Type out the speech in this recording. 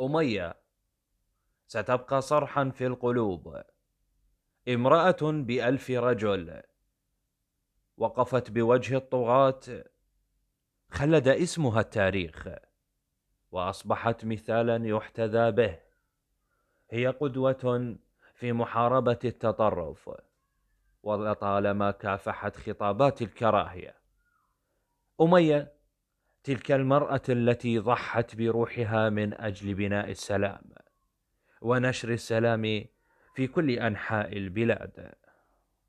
أمية ستبقى صرحا في القلوب. امرأة بألف رجل. وقفت بوجه الطغاة. خلد اسمها التاريخ. وأصبحت مثالا يحتذى به. هي قدوة في محاربة التطرف. ولطالما كافحت خطابات الكراهية. أمية تلك المرأة التي ضحت بروحها من أجل بناء السلام ونشر السلام في كل أنحاء البلاد.